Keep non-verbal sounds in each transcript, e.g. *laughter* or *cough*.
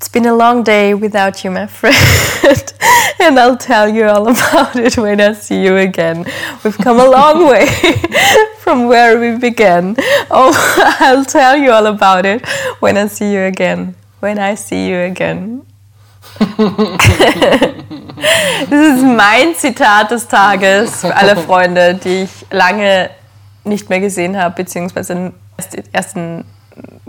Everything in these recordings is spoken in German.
It's been a long day without you, my friend, *laughs* and I'll tell you all about it when I see you again. We've come a long *laughs* way *laughs* from where we began. Oh, I'll tell you all about it when I see you again. When I see you again. das ist mein Zitat des Tages für alle Freunde, die ich lange nicht mehr gesehen habe, beziehungsweise erst in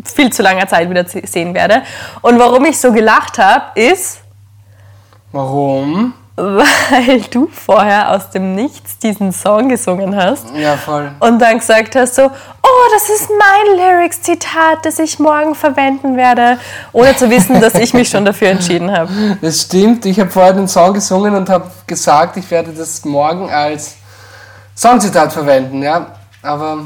viel zu langer Zeit wieder sehen werde. Und warum ich so gelacht habe, ist. Warum? Weil du vorher aus dem Nichts diesen Song gesungen hast. Ja, voll. Und dann gesagt hast so, oh, das ist mein Lyrics-Zitat, das ich morgen verwenden werde, ohne zu wissen, dass ich mich schon dafür entschieden habe. Das stimmt, ich habe vorher den Song gesungen und habe gesagt, ich werde das morgen als Songzitat verwenden, ja. Aber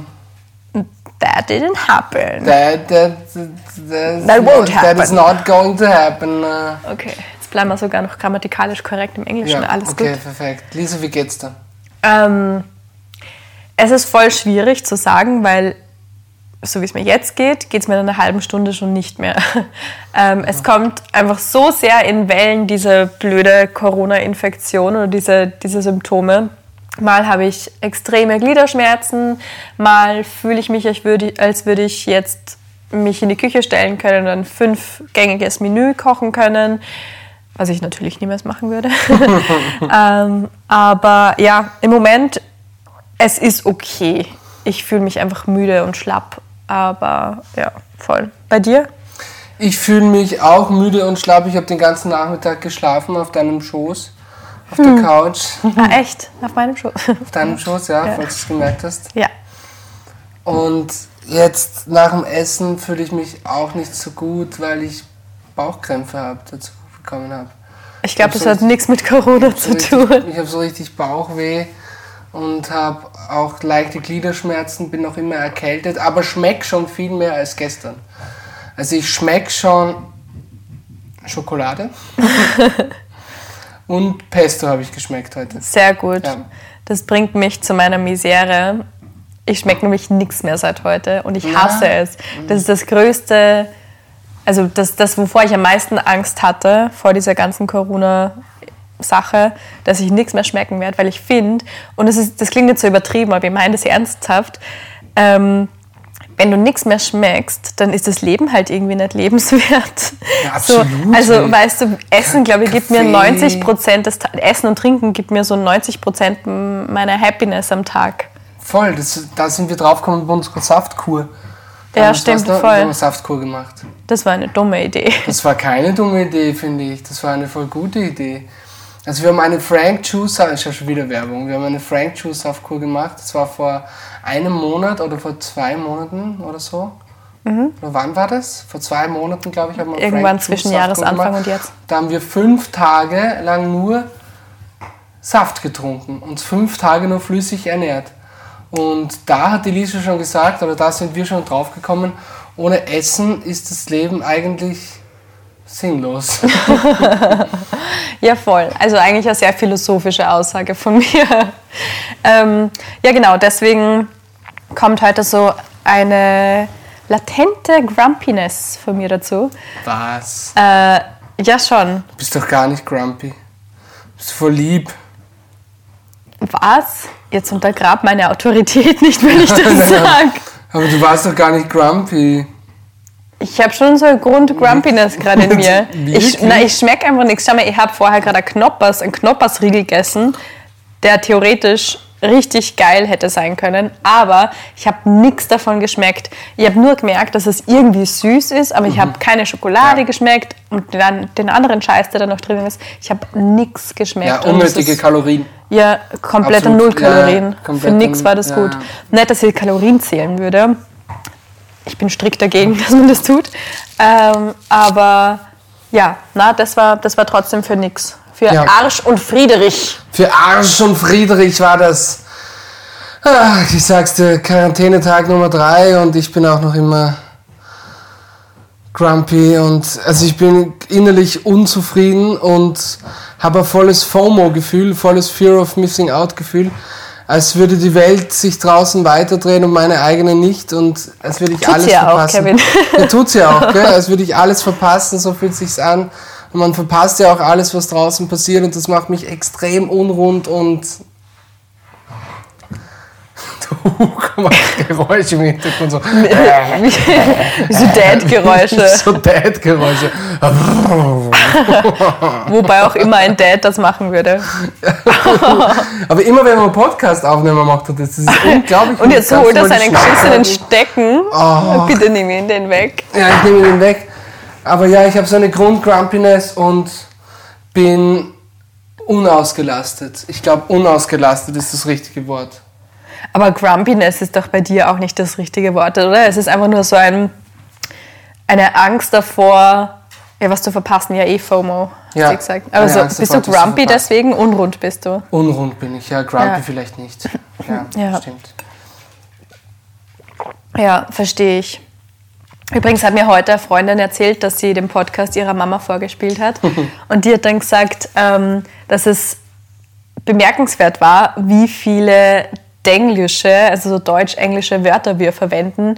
that didn't happen. That, that, that won't happen. That is not going to happen. Uh. Okay, jetzt bleiben wir sogar noch grammatikalisch korrekt im Englischen. Ja, Alles okay, gut. Okay, perfekt. Lisa, wie geht's dir? Ähm, es ist voll schwierig zu sagen, weil so wie es mir jetzt geht, geht es mir in einer halben Stunde schon nicht mehr. *laughs* ähm, es kommt einfach so sehr in Wellen diese blöde Corona-Infektion oder diese, diese Symptome Mal habe ich extreme Gliederschmerzen, mal fühle ich mich, als würde, als würde ich jetzt mich in die Küche stellen können und ein fünfgängiges Menü kochen können, was ich natürlich niemals machen würde. *laughs* ähm, aber ja, im Moment, es ist okay. Ich fühle mich einfach müde und schlapp, aber ja, voll. Bei dir? Ich fühle mich auch müde und schlapp. Ich habe den ganzen Nachmittag geschlafen auf deinem Schoß auf hm. der Couch. Ah, echt? Auf meinem Schoß? Auf deinem Schoß, ja, ja. falls du es gemerkt hast. Ja. Und jetzt nach dem Essen fühle ich mich auch nicht so gut, weil ich Bauchkrämpfe habe, dazu bekommen habe. Ich glaube, das so hat nichts mit Corona zu so tun. Richtig, ich habe so richtig Bauchweh und habe auch leichte Gliederschmerzen, bin noch immer erkältet, aber schmeckt schon viel mehr als gestern. Also ich schmecke schon Schokolade. *laughs* Und Pesto habe ich geschmeckt heute. Sehr gut. Ja. Das bringt mich zu meiner Misere. Ich schmecke nämlich nichts mehr seit heute und ich hasse ja. es. Das ist das größte, also das, das, wovor ich am meisten Angst hatte vor dieser ganzen Corona-Sache, dass ich nichts mehr schmecken werde, weil ich finde, und das, ist, das klingt jetzt so übertrieben, aber ich meine das ernsthaft, ähm, wenn du nichts mehr schmeckst, dann ist das Leben halt irgendwie nicht lebenswert. Ja, *laughs* absolut. So, also weißt du, Essen, glaube ich, gibt mir 90 Prozent, Essen und Trinken gibt mir so 90 Prozent meiner Happiness am Tag. Voll, das, da sind wir draufgekommen bei unserer Saftkur. Da ja, stimmt, voll. Wir haben Saftkur gemacht. Das war eine dumme Idee. Das war keine dumme Idee, finde ich. Das war eine voll gute Idee. Also wir haben eine Frank Juice, ich habe schon wieder Werbung, wir haben eine Frank Juice Saftkur gemacht. Das war vor einem Monat oder vor zwei Monaten oder so. Mhm. Oder wann war das? Vor zwei Monaten, glaube ich, haben wir Irgendwann zwischen Jahresanfang und jetzt. Da haben wir fünf Tage lang nur Saft getrunken, uns fünf Tage nur flüssig ernährt. Und da hat die Lisa schon gesagt, oder da sind wir schon drauf gekommen, ohne Essen ist das Leben eigentlich sinnlos. *laughs* ja, voll. Also eigentlich eine sehr philosophische Aussage von *laughs* mir. ähm, ja, genau, deswegen kommt heute so eine latente Grumpiness von mir dazu. Was? Äh, ja, schon. Du bist doch gar nicht grumpy. Du bist voll lieb. Was? Jetzt untergrab meine Autorität nicht, wenn ich *laughs* das sage. Aber du warst doch gar nicht grumpy. Ich habe schon so eine Grund-Grumpiness gerade in *laughs* mir. ich, ich schmecke einfach nichts. Schau mal, ich habe vorher gerade einen Knoppers, einen Knoppersriegel gegessen, der theoretisch richtig geil hätte sein können, aber ich habe nichts davon geschmeckt. Ich habe nur gemerkt, dass es irgendwie süß ist, aber ich habe mhm. keine Schokolade ja. geschmeckt und dann den anderen Scheiß, der da noch drin ist, ich habe nichts geschmeckt. Ja, unnötige ist, Kalorien. Ja, komplette Null Kalorien. Ja, Für nichts war das gut. Nicht, dass ich Kalorien zählen würde. Ich bin strikt dagegen, *laughs* dass man das tut. Ähm, aber ja, na, das war, das war trotzdem für nichts. Für ja. Arsch und Friedrich. Für Arsch und Friedrich war das. Ach, ich sag's dir, Quarantänetag Nummer drei und ich bin auch noch immer grumpy und also ich bin innerlich unzufrieden und habe ein volles FOMO-Gefühl, volles Fear of Missing Out-Gefühl, als würde die Welt sich draußen weiterdrehen und meine eigene nicht und als würde ich Tut's alles ja auch, verpassen. Kevin. Ja, tut sie auch, *laughs* gell? als würde ich alles verpassen, so fühlt sich's an. Und man verpasst ja auch alles, was draußen passiert und das macht mich extrem unrund und macht Geräusche im Hintergrund so. *laughs* so Dad-Geräusche. *laughs* so Dad-Geräusche. *laughs* Wobei auch immer ein Dad das machen würde. Aber immer wenn man einen Podcast aufnehmen macht, das ist unglaublich. Und jetzt holt er seinen geschissenen? Stecken. Oh. Bitte nimm ihn den weg. Ja, ich nehme den weg. Aber ja, ich habe so eine Grundgrumpiness und bin unausgelastet. Ich glaube, unausgelastet ist das richtige Wort. Aber Grumpiness ist doch bei dir auch nicht das richtige Wort, oder? Es ist einfach nur so ein, eine Angst davor, ja, was zu verpassen. Ja, eh FOMO, hast Ja, du gesagt. Aber so, Angst bist davor, du grumpy deswegen? Unrund bist du. Unrund bin ich, ja. Grumpy Ja. vielleicht nicht. *laughs* Ja, Ja. stimmt. Ja, verstehe ich. Übrigens hat mir heute eine Freundin erzählt, dass sie den Podcast ihrer Mama vorgespielt hat. *laughs* Und die hat dann gesagt, ähm, dass es bemerkenswert war, wie viele denglische, also so deutsch-englische Wörter wir verwenden,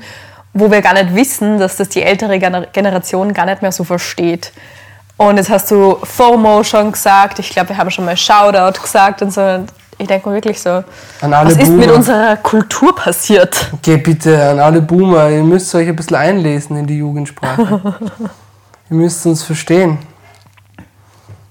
wo wir gar nicht wissen, dass das die ältere Gener- Generation gar nicht mehr so versteht. Und jetzt hast du FOMO schon gesagt, ich glaube, wir haben schon mal Shoutout gesagt und so. Ich denke mir wirklich so, An alle was ist mit Boomer. unserer Kultur passiert? Geh bitte an alle Boomer, ihr müsst euch ein bisschen einlesen in die Jugendsprache. *laughs* ihr müsst uns verstehen.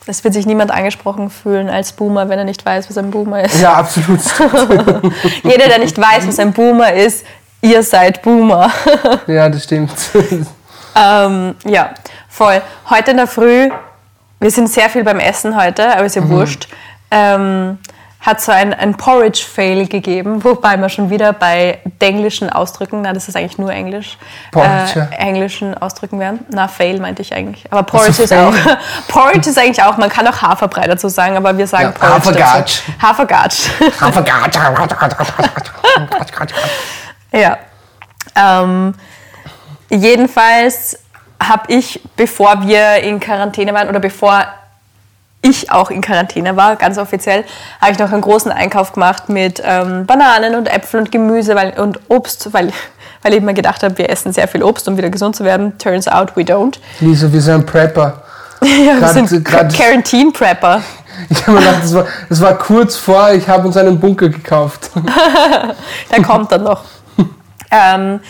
Es wird sich niemand angesprochen fühlen als Boomer, wenn er nicht weiß, was ein Boomer ist. Ja, absolut. *laughs* Jeder, der nicht weiß, was ein Boomer ist, ihr seid Boomer. *laughs* ja, das stimmt. *laughs* ähm, ja, voll. Heute in der Früh, wir sind sehr viel beim Essen heute, aber ist ja wurscht, ähm, hat so ein, ein Porridge-Fail gegeben, wobei wir schon wieder bei denglischen Ausdrücken, na, das ist eigentlich nur Englisch, Porridge, ja. äh, englischen Ausdrücken wären. Na, Fail meinte ich eigentlich. Aber Porridge so, ist Fail. auch, *laughs* Porridge ist eigentlich auch, man kann auch Haferbrei dazu sagen, aber wir sagen Ja, Porridge Hafergatsch. dazu. Hafergatsch. *laughs* *laughs* Ja. Ähm, jedenfalls habe ich, bevor wir in Quarantäne waren oder bevor ich auch in Quarantäne war, ganz offiziell, habe ich noch einen großen Einkauf gemacht mit ähm, Bananen und Äpfeln und Gemüse weil, und Obst, weil, *laughs* weil ich mir gedacht habe, wir essen sehr viel Obst, um wieder gesund zu werden. Turns out we don't. Lisa, wir sind ein Prepper. *laughs* Ja, wir Grad- sind grad- Quarantine Prepper. *laughs* Ich habe mir gedacht, das war, das war kurz vor, ich habe uns einen Bunker gekauft. Der kommt dann noch. ähm,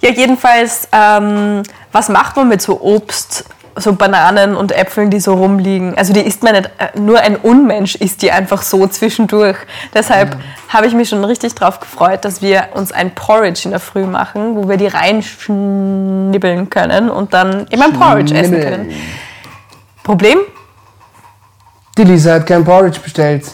ja, jedenfalls, ähm, was macht man mit so Obst, so Bananen und Äpfeln, die so rumliegen? Also die isst man nicht, äh, nur ein Unmensch isst die einfach so zwischendurch. Deshalb habe ich mich schon richtig drauf gefreut, dass wir uns ein Porridge in der Früh machen, wo wir die reinschnibbeln können und dann immer ein Porridge essen können. Problem? Die Lisa hat kein Porridge bestellt.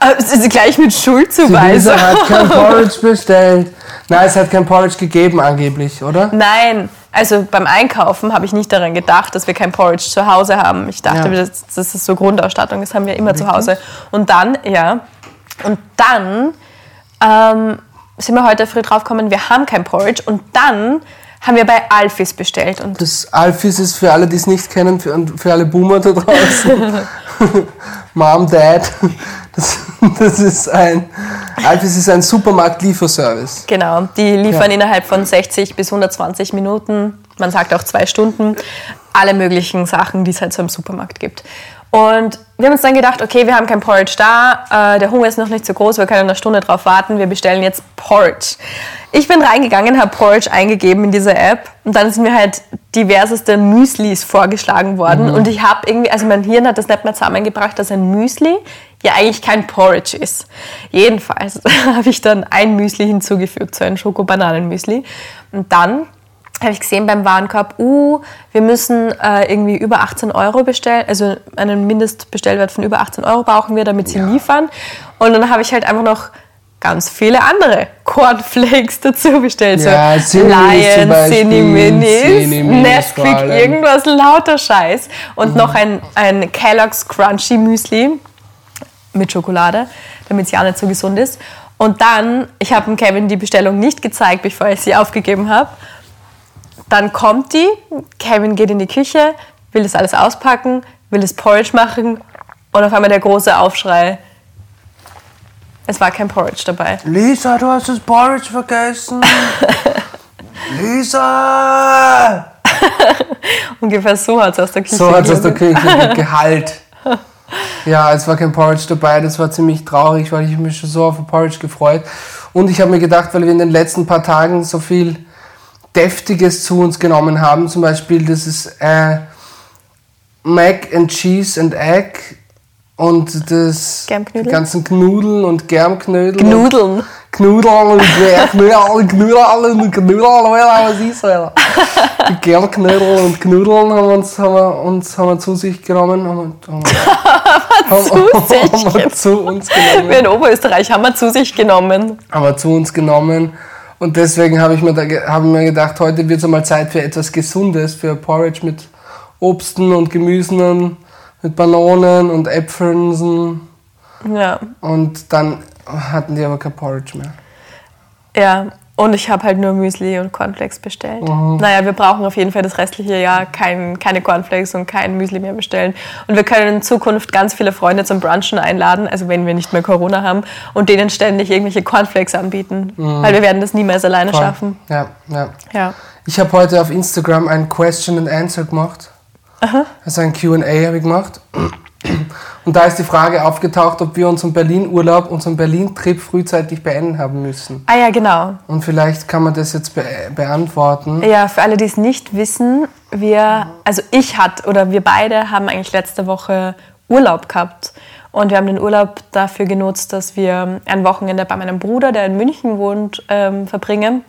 Äh, sie sie gleich mit Die Schuldzuweisung. Lisa hat kein *laughs* Porridge bestellt. Nein, es hat kein Porridge gegeben angeblich, oder? Nein, also beim Einkaufen habe ich nicht daran gedacht, dass wir kein Porridge zu Hause haben. Ich dachte, Ja. das, das ist so Grundausstattung, das haben wir immer zu Hause. Und dann, ja, und dann ähm, sind wir heute früh draufgekommen, wir haben kein Porridge. Und dann haben wir bei Alfis bestellt. Und Das Alfis ist für alle, die es nicht kennen, für, für alle Boomer da draußen. *laughs* *laughs* Mom, Dad. Das, *laughs* das ist ein. Alfis ist ein Supermarkt-Lieferservice. Genau, die liefern Ja. innerhalb von 60 bis 120 Minuten, man sagt auch zwei Stunden, alle möglichen Sachen, die es halt so im Supermarkt gibt. Und wir haben uns dann gedacht, okay, wir haben kein Porridge da, äh, der Hunger ist noch nicht so groß, wir können eine Stunde drauf warten, wir bestellen jetzt Porridge. Ich bin reingegangen, habe Porridge eingegeben in diese App und dann sind mir halt diverseste Müslis vorgeschlagen worden und ich habe irgendwie, also mein Hirn hat das nicht mehr zusammengebracht, dass ein Müsli ja eigentlich kein Porridge ist. Jedenfalls *laughs* habe ich dann ein Müsli hinzugefügt, so ein Schoko-Bananen-Müsli. Und dann habe ich gesehen beim Warenkorb, uh, wir müssen äh, irgendwie über 18 Euro bestellen, also einen Mindestbestellwert von über 18 Euro brauchen wir, damit sie liefern. Und dann habe ich halt einfach noch ganz viele andere Cornflakes dazu bestellt. Ja, so Lion, Cineminis, Nesquik, irgendwas, lauter Scheiß. Und noch ein, ein Kellogg's Crunchy Müsli mit Schokolade, damit es ja nicht so gesund ist. Und dann, ich habe dem Kevin die Bestellung nicht gezeigt, bevor ich sie aufgegeben habe. Dann kommt die, Kevin geht in die Küche, will das alles auspacken, will das Porridge machen und auf einmal der große Aufschrei. Es war kein Porridge dabei. Lisa, du hast das Porridge vergessen. *laughs* Lisa! *laughs* Ungefähr so hat es aus der Küche So hat es aus der. Küche gehalt. *laughs* Ja, es war kein Porridge dabei, das war ziemlich traurig, weil ich mich schon so auf Porridge gefreut. Und ich habe mir gedacht, weil wir in den letzten paar Tagen so viel Deftiges zu uns genommen haben, zum Beispiel das ist äh, Mac and Cheese and Egg und das die ganzen Knudeln und Germknödel. Nudeln. Knudeln und Knödel, Knödel und Knödel, was ist das? Die Germknödel und Knudeln haben wir uns, haben wir uns haben wir zu sich genommen. Haben wir, haben wir, Zu *laughs* sich haben wir zu *laughs* uns Wir genommen. in Oberösterreich haben wir zu sich genommen. Haben wir zu uns genommen. Und deswegen habe ich mir, da, habe mir gedacht, heute wird es einmal Zeit für etwas Gesundes, für Porridge mit Obsten und Gemüsen, mit Bananen und Äpfeln. Ja. Und dann hatten die aber kein Porridge mehr. Ja, und ich habe halt nur Müsli und Cornflakes bestellt. Mhm. Naja, wir brauchen auf jeden Fall das restliche Jahr kein, keine Cornflakes und kein Müsli mehr bestellen. Und wir können in Zukunft ganz viele Freunde zum Brunchen einladen, also wenn wir nicht mehr Corona haben, und denen ständig irgendwelche Cornflakes anbieten. Weil wir werden das niemals alleine Mhm. Voll. schaffen. Ja, ja. Ja. Ich habe heute auf Instagram ein Question and Answer gemacht. Also ein QA habe ich gemacht. Und da ist die Frage aufgetaucht, ob wir unseren Berlin-Urlaub, unseren Berlin-Trip frühzeitig beenden haben müssen. Ah ja, genau. Und vielleicht kann man das jetzt be beantworten. Ja, für alle, die es nicht wissen, wir, also ich hatte oder wir beide haben eigentlich letzte Woche Urlaub gehabt. Und wir haben den Urlaub dafür genutzt, dass wir ein Wochenende bei meinem Bruder, der in München wohnt, ähm, verbringen.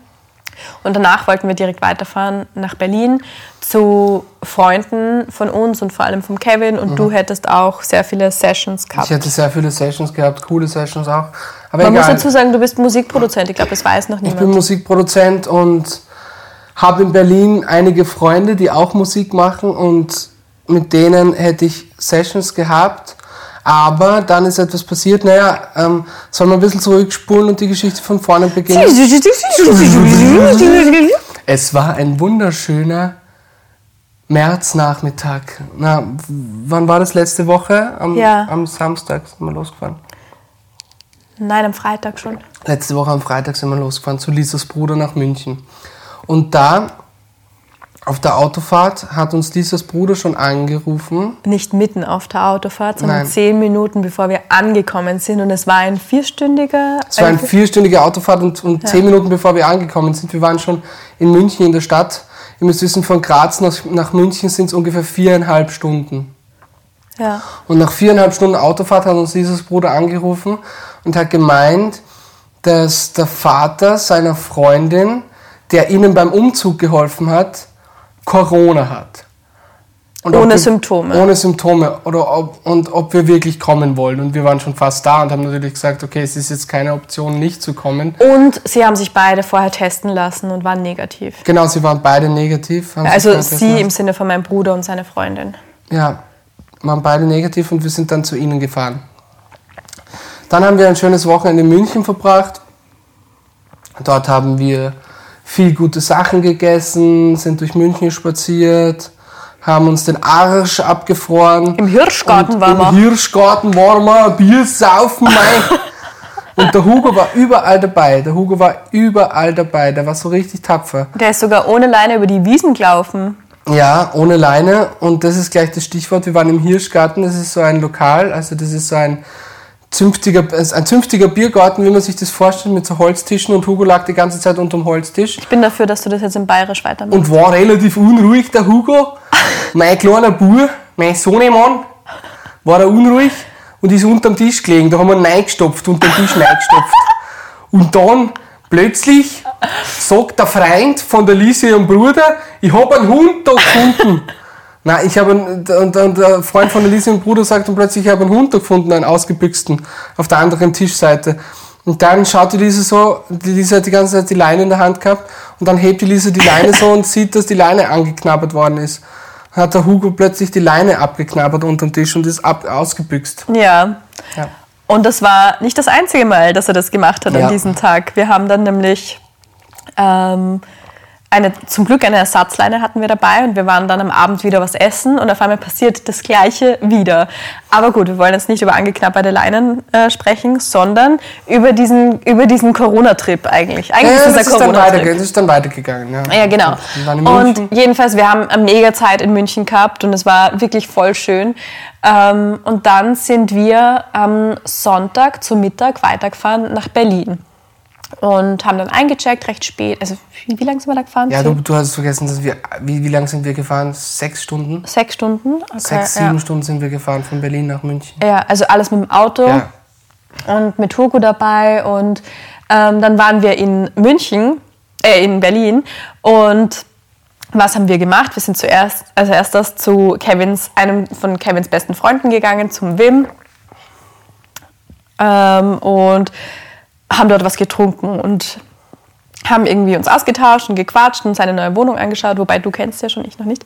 Und danach wollten wir direkt weiterfahren nach Berlin zu Freunden von uns und vor allem vom Kevin. Und du hättest auch sehr viele Sessions gehabt. Ich hatte sehr viele Sessions gehabt, coole Sessions auch. Aber Man muss egal. dazu sagen, du bist Musikproduzent. Ich glaube, das weiß noch Ich bin niemand. Musikproduzent und habe in Berlin einige Freunde, die auch Musik machen und mit denen hätte ich Sessions gehabt. Aber dann ist etwas passiert, naja, ähm, soll man ein bisschen zurückspulen und die Geschichte von vorne beginnen? Es war ein wunderschöner Märznachmittag. Na, wann war das letzte Woche? Am, Ja. am Samstag sind wir losgefahren. Nein, am Freitag schon. Letzte Woche am Freitag sind wir losgefahren zu Lisas Bruder nach München. Und da, auf der Autofahrt, hat uns Lisas Bruder schon angerufen. nicht mitten auf der Autofahrt, sondern Nein. zehn Minuten bevor wir angekommen sind. Und es war ein vierstündiger. Es war eine ein- vierstündige Autofahrt und, und zehn Minuten bevor wir angekommen sind, wir waren schon in München in der Stadt. Ihr müsst wissen, von Graz nach, nach München sind es ungefähr viereinhalb Stunden. ja. Und nach viereinhalb Stunden Autofahrt hat uns Lisas Bruder angerufen und hat gemeint, dass der Vater seiner Freundin, der ihnen beim Umzug geholfen hat, Corona hat. Und Ohne wir- Symptome. Ohne Symptome. Oder ob, und ob wir wirklich kommen wollen. Und wir waren schon fast da und haben natürlich gesagt, okay, es ist jetzt keine Option, nicht zu kommen. Und sie haben sich beide vorher testen lassen und waren negativ. Genau, sie waren beide negativ. Also sie im Sinne von meinem Bruder und seine Freundin. Ja, waren beide negativ und wir sind dann zu ihnen gefahren. Dann haben wir ein schönes Wochenende in München verbracht. Dort haben wir viel gute Sachen gegessen, sind durch München spaziert, haben uns den Arsch abgefroren. Im Hirschgarten waren wir. Im Hirschgarten waren wir, Bier saufen, mein. *laughs* Und der Hugo war überall dabei. Der Hugo war überall dabei. Der war so richtig tapfer. Der ist sogar ohne Leine über die Wiesen gelaufen. Ja, ohne Leine. Und das ist gleich das Stichwort. Wir waren im Hirschgarten. Das ist so ein Lokal. Also das ist so ein zünftiger, ein zünftiger Biergarten, wie man sich das vorstellt, mit so Holztischen. Und Hugo lag die ganze Zeit unterm Holztisch. Ich bin dafür, dass du das jetzt in Bayerisch weitermachst. Und war relativ unruhig, der Hugo. *laughs* Mein kleiner Bub, mein Sohnemann, war er unruhig und ist unterm Tisch gelegen. Da haben wir ihn reingestopft, unterm Tisch reingestopft. Und dann plötzlich sagt der Freund von der Lise ihrem Bruder, ich habe einen Hund da gefunden. Nein, ich habe und, und der Freund von der Lise und Bruder sagt dann plötzlich, ich habe einen Hund gefunden, einen ausgebüxten, auf der anderen Tischseite. Und dann schaut die Lise so, die Lise hat die ganze Zeit die Leine in der Hand gehabt und dann hebt die Lise die Leine so und sieht, dass die Leine angeknabbert worden ist. Dann hat der Hugo plötzlich die Leine abgeknabbert unterm Tisch und ist ab, ausgebüxt. Ja. Ja. Und das war nicht das einzige Mal, dass er das gemacht hat Ja. an diesem Tag. Wir haben dann nämlich ähm, eine, zum Glück eine Ersatzleine hatten wir dabei und wir waren dann am Abend wieder was essen und auf einmal passiert das Gleiche wieder. Aber gut, wir wollen jetzt nicht über angeknabberte Leinen äh, sprechen, sondern über diesen, über diesen Corona-Trip eigentlich. Eigentlich Ja, ist ist ein dann Corona-Trip. das ist dann weitergegangen. Ja, Ja, genau. Und jedenfalls, wir haben eine mega Zeit in München gehabt und es war wirklich voll schön. Ähm, und dann sind wir am Sonntag zu Mittag weitergefahren nach Berlin und haben dann eingecheckt, recht spät. Also, wie, wie lange sind wir da gefahren? Ja, du, du hast vergessen, dass wir, wie, wie lange sind wir gefahren? Sechs Stunden? Sechs Stunden. Okay, Sechs, ja. sieben Stunden sind wir gefahren von Berlin nach München. Ja, also alles mit dem Auto Ja. und mit Hugo dabei. Und ähm, dann waren wir in München, äh, in Berlin. Und was haben wir gemacht? Wir sind zuerst, als erstes zu Kevins, einem von Kevins besten Freunden gegangen, zum Wim. Ähm, und haben dort was getrunken und haben irgendwie uns ausgetauscht und gequatscht und seine neue Wohnung angeschaut, wobei du kennst ja schon, ich noch nicht.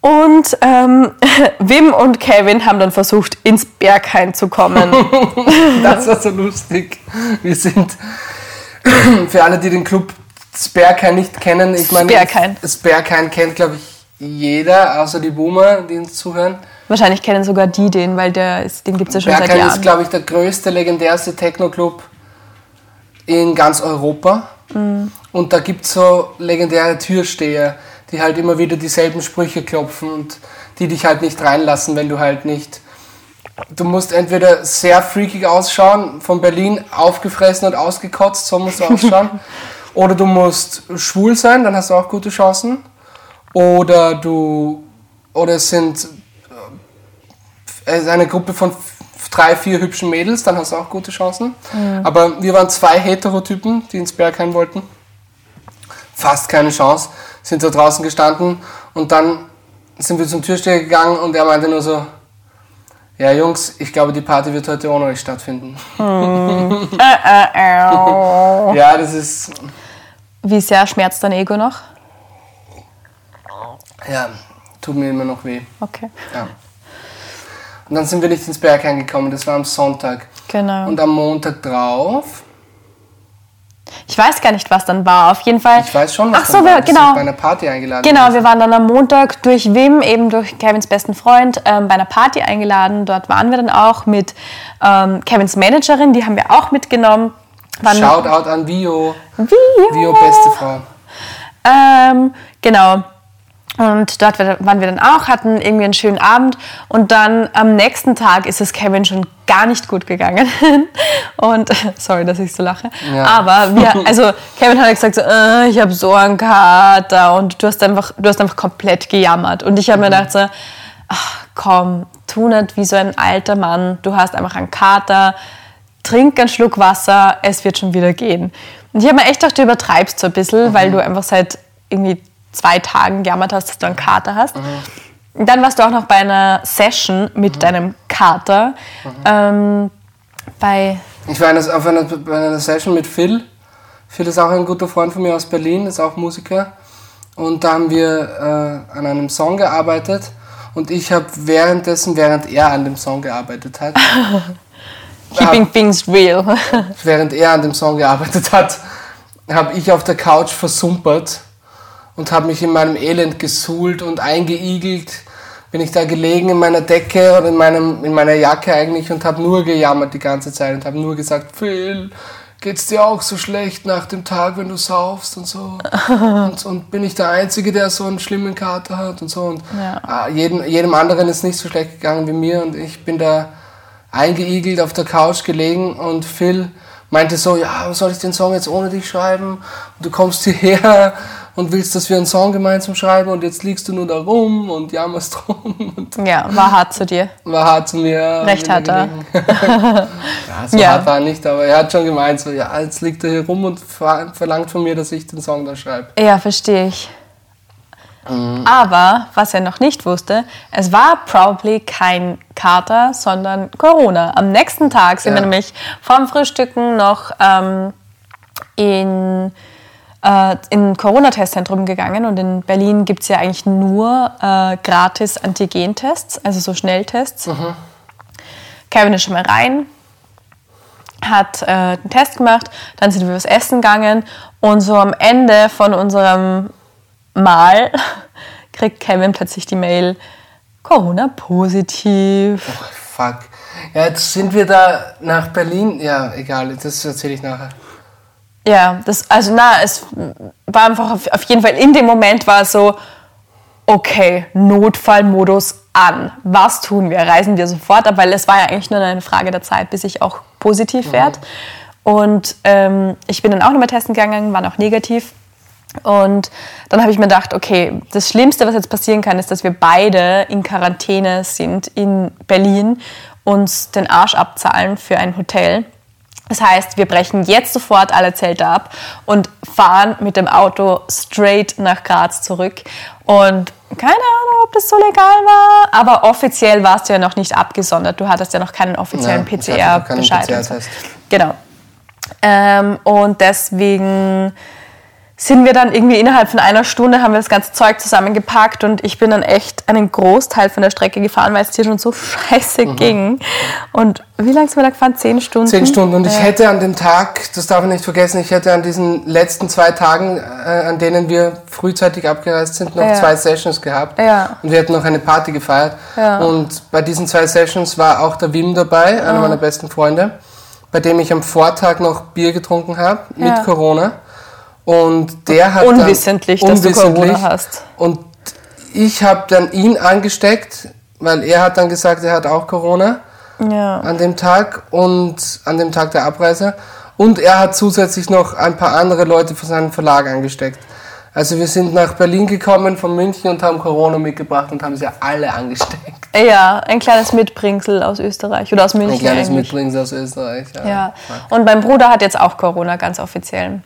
Und ähm, *laughs* Wim und Kevin haben dann versucht, ins Berghain zu kommen. *laughs* Das war so lustig. Wir sind, *clears throat* für alle, die den Club Sperrkein nicht kennen, ich meine, Sperrkein. Sperrkein kennt, glaube ich, jeder, außer die Boomer, die uns zuhören. Wahrscheinlich kennen sogar die den, weil der ist, den gibt es ja schon seit Berghain ist, Jahren. glaube ich, der größte, legendärste Techno-Club in ganz Europa. Mhm. Und da gibt es so legendäre Türsteher, die halt immer wieder dieselben Sprüche klopfen und die dich halt nicht reinlassen, wenn du halt nicht. Du musst entweder sehr freakig ausschauen, von Berlin aufgefressen und ausgekotzt, so musst du *laughs* ausschauen. Oder du musst schwul sein, dann hast du auch gute Chancen. Oder du. Oder es sind es ist eine Gruppe von drei, vier hübschen Mädels, dann hast du auch gute Chancen. Aber wir waren zwei Heterotypen, die ins Bergheim wollten. Fast keine Chance. Sind da draußen gestanden und dann sind wir zum Türsteher gegangen und er meinte nur so, ja Jungs, ich glaube die Party wird heute ohne euch stattfinden. *laughs* Ja, das ist, Wie sehr schmerzt dein Ego noch? ja, tut mir immer noch weh. Okay. Ja. Und dann sind wir nicht ins Bergheim gekommen, das war am Sonntag. Genau. Und am Montag drauf Ich weiß gar nicht, was dann war. Auf jeden Fall. Ich weiß schon, was Ach so, dann wir, war. Genau. bei einer Party eingeladen. Genau, gewesen. wir waren dann am Montag durch Wim, eben durch Kevins besten Freund, ähm, bei einer Party eingeladen. Dort waren wir dann auch mit ähm, Kevins Managerin, die haben wir auch mitgenommen. Waren, Shoutout an Vio. Vio. Vio, beste Frau. Ähm, genau. Und dort waren wir dann auch, hatten irgendwie einen schönen Abend. Und dann am nächsten Tag ist es Kevin schon gar nicht gut gegangen. *laughs* Und *laughs* sorry, dass ich so lache. Ja. Aber wir, also Kevin hat gesagt, so, äh, ich habe so einen Kater. Und du hast einfach, du hast einfach komplett gejammert. Und ich habe mir gedacht so, ach komm, tu nicht wie so ein alter Mann. Du hast einfach einen Kater. Trink einen Schluck Wasser, es wird schon wieder gehen. Und ich habe mir echt gedacht, du übertreibst so ein bisschen, weil du einfach seit irgendwie zwei Tagen gejammert hast, dass du einen Kater hast. Und Dann warst du auch noch bei einer Session mit deinem Kater. Ähm, bei, Ich war auf einer, bei einer Session mit Phil. Phil ist auch ein guter Freund von mir aus Berlin, ist auch Musiker. Und da haben wir äh, an einem Song gearbeitet. Und ich habe währenddessen, während er an dem Song gearbeitet hat, *laughs* Keeping Things Real. während er an dem Song gearbeitet hat, habe ich auf der Couch versumpert und habe mich in meinem Elend gesuhlt und eingeigelt. Bin ich da gelegen in meiner Decke oder in, meinem, in meiner Jacke eigentlich und habe nur gejammert die ganze Zeit und habe nur gesagt, Phil, geht's dir auch so schlecht nach dem Tag, wenn du saufst und so? *laughs* und, und bin ich der Einzige, der so einen schlimmen Kater hat und so. Und Ja. ah, jedem, jedem anderen ist nicht so schlecht gegangen wie mir und ich bin da eingeigelt auf der Couch gelegen und Phil meinte so, ja, soll ich den Song jetzt ohne dich schreiben? Und du kommst hierher und willst, dass wir einen Song gemeinsam schreiben und jetzt liegst du nur da rum und jammerst rum und ja, war hart zu dir. war hart zu mir. Recht hat er. *laughs* ja, so Ja. hart war er nicht, aber er hat schon gemeint, so, ja, jetzt liegt er hier rum und ver verlangt von mir, dass ich den Song da schreibe. Ja, verstehe ich. Mhm. Aber, was er noch nicht wusste, es war probably kein Kater, sondern Corona. Am nächsten Tag sind Ja. wir nämlich vorm Frühstücken noch ähm, in äh, in ein Corona-Testzentrum gegangen und in Berlin gibt es ja eigentlich nur äh, gratis Antigentests, also so Schnelltests. Mhm. Kevin ist schon mal rein, hat äh, den Test gemacht, dann sind wir was essen gegangen und so am Ende von unserem Mahl *laughs* kriegt Kevin plötzlich die Mail, Corona positiv. Oh, fuck. Ja, jetzt sind wir da nach Berlin. Ja, egal, das erzähle ich nachher. Ja, das, also na, es war einfach auf, auf jeden Fall, in dem Moment war es so, okay, Notfallmodus an. Was tun wir? Reisen wir sofort ab? Weil es war ja eigentlich nur eine Frage der Zeit, bis ich auch positiv werde. Und ähm, ich bin dann auch nochmal testen gegangen, war noch negativ. Und dann habe ich mir gedacht, okay, das Schlimmste, was jetzt passieren kann, ist, dass wir beide in Quarantäne sind in Berlin, uns den Arsch abzahlen für ein Hotel. Das heißt, wir brechen jetzt sofort alle Zelte ab und fahren mit dem Auto straight nach Graz zurück. Und keine Ahnung, ob das so legal war, aber offiziell warst du ja noch nicht abgesondert. Du hattest ja noch keinen offiziellen PCR-Bescheid. PCR genau. Ähm, und deswegen sind wir dann irgendwie innerhalb von einer Stunde haben wir das ganze Zeug zusammengepackt und ich bin dann echt einen Großteil von der Strecke gefahren, weil es hier schon so *laughs* scheiße mhm. ging. Und wie lange sind wir da gefahren? Zehn Stunden? Zehn Stunden. Und ich hätte an dem Tag, das darf ich nicht vergessen, ich hätte an diesen letzten zwei Tagen, äh, an denen wir frühzeitig abgereist sind, noch ja. zwei Sessions gehabt. Ja. Und wir hätten noch eine Party gefeiert. Ja. Und bei diesen zwei Sessions war auch der Wim dabei, einer meiner besten Freunde, bei dem ich am Vortag noch Bier getrunken habe mit Corona. Und der hat unwissentlich, dann, unwissentlich, dass du Corona hast. Und ich habe dann ihn angesteckt, weil er hat dann gesagt, er hat auch Corona ja. an dem Tag und an dem Tag der Abreise. Und er hat zusätzlich noch ein paar andere Leute von seinem Verlag angesteckt. Also wir sind nach Berlin gekommen von München und haben Corona mitgebracht und haben sie alle angesteckt. *laughs* Ja, ein kleines Mitbringsel aus Österreich oder aus München. Ein kleines eigentlich. Mitbringsel aus Österreich, ja. ja. Und mein Bruder hat jetzt auch Corona, ganz offiziell.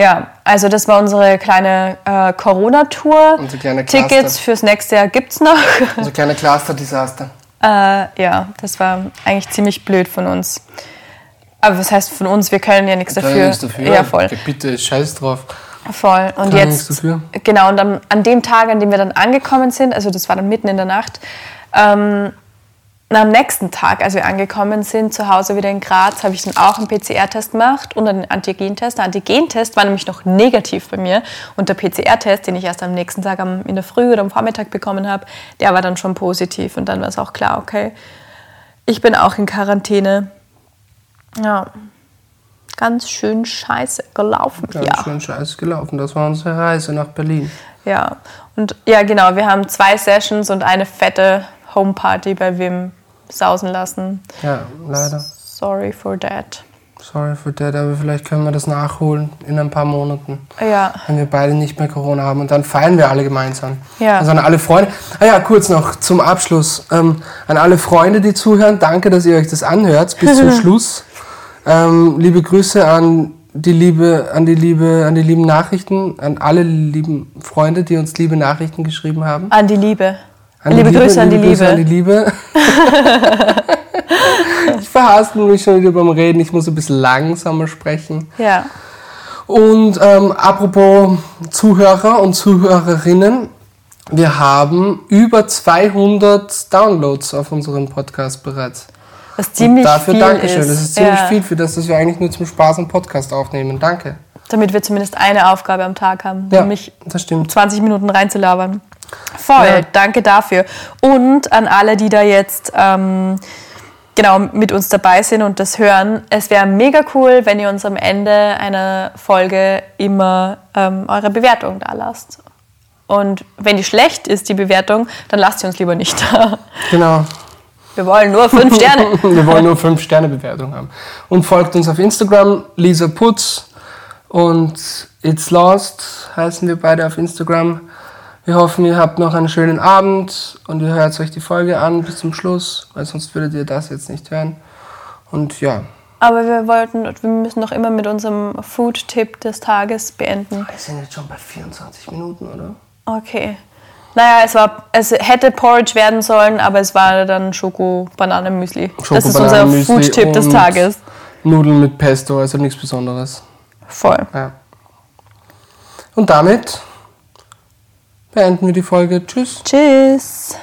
Ja, also das war unsere kleine äh, Corona-Tour. Unsere kleine Tickets fürs nächste Jahr gibt es noch. *laughs* Unser kleine Cluster-Desaster. Äh, ja, das war eigentlich ziemlich blöd von uns. Aber was heißt von uns? Wir können ja nichts dafür. Ja, nichts dafür. Ja, voll. Bitte, scheiß drauf. Voll. Und Kann jetzt, genau, und dann, an dem Tag, an dem wir dann angekommen sind, also das war dann mitten in der Nacht, ähm, am nächsten Tag, als wir angekommen sind, zu Hause wieder in Graz, habe ich dann auch einen PCR-Test gemacht und einen Antigentest. Der Antigentest war nämlich noch negativ bei mir und der PCR-Test, den ich erst am nächsten Tag in der Früh oder am Vormittag bekommen habe, der war dann schon positiv und dann war es auch klar, okay, ich bin auch in Quarantäne. Ja, ganz schön scheiße gelaufen. Ganz ja. schön scheiße gelaufen. Das war unsere Reise nach Berlin. Ja, und ja, genau, wir haben zwei Sessions und eine fette Homeparty bei Wim sausen lassen. Ja, leider. Sorry for that. Sorry for that, aber vielleicht können wir das nachholen in ein paar Monaten. Ja. Wenn wir beide nicht mehr Corona haben und dann feiern wir alle gemeinsam. Ja. Also an alle Freunde. Ah ja, kurz noch zum Abschluss. Ähm, an alle Freunde, die zuhören, danke, dass ihr euch das anhört bis zum *laughs* Schluss. Ähm, liebe Grüße an die liebe, an die liebe, an die lieben Nachrichten, an alle lieben Freunde, die uns liebe Nachrichten geschrieben haben. An die Liebe. An liebe, Liebe, Grüße an die Liebe. Grüße an die Liebe. *laughs* ich verhaspel mich schon wieder beim Reden. Ich muss ein bisschen langsamer sprechen. Ja. Und ähm, apropos Zuhörer und Zuhörerinnen, wir haben über 200 Downloads auf unserem Podcast bereits. Was ziemlich und dafür viel Dankeschön. Ist. Das ist ziemlich ja. viel für das, dass wir eigentlich nur zum Spaß einen Podcast aufnehmen. Danke. Damit wir zumindest eine Aufgabe am Tag haben, ja, nämlich das stimmt. 20 Minuten reinzulabern. Voll, ja. danke dafür. Und an alle, die da jetzt ähm, genau mit uns dabei sind und das hören, es wäre mega cool, wenn ihr uns am Ende einer Folge immer ähm, eure Bewertung da lasst. Und wenn die schlecht ist, die Bewertung, dann lasst sie uns lieber nicht *laughs* da. Genau. Wir wollen nur fünf Sterne. *laughs* Wir wollen nur fünf Sterne Bewertung haben. Und folgt uns auf Instagram, Lisa Putz und It's Lost heißen wir beide auf Instagram. Wir hoffen, ihr habt noch einen schönen Abend und ihr hört euch die Folge an bis zum Schluss, weil sonst würdet ihr das jetzt nicht hören. Und ja. Aber wir wollten, wir müssen noch immer mit unserem Food-Tipp des Tages beenden. Wir sind jetzt schon bei 24 Minuten, oder? Okay. Naja, es, war, es hätte Porridge werden sollen, aber es war dann Schoko-Bananen-Müsli. Schoko das ist unser Food-Tipp des Tages. Nudeln mit Pesto, also nichts Besonderes. Voll. Ja. Und damit beenden wir die Folge. Tschüss. Tschüss.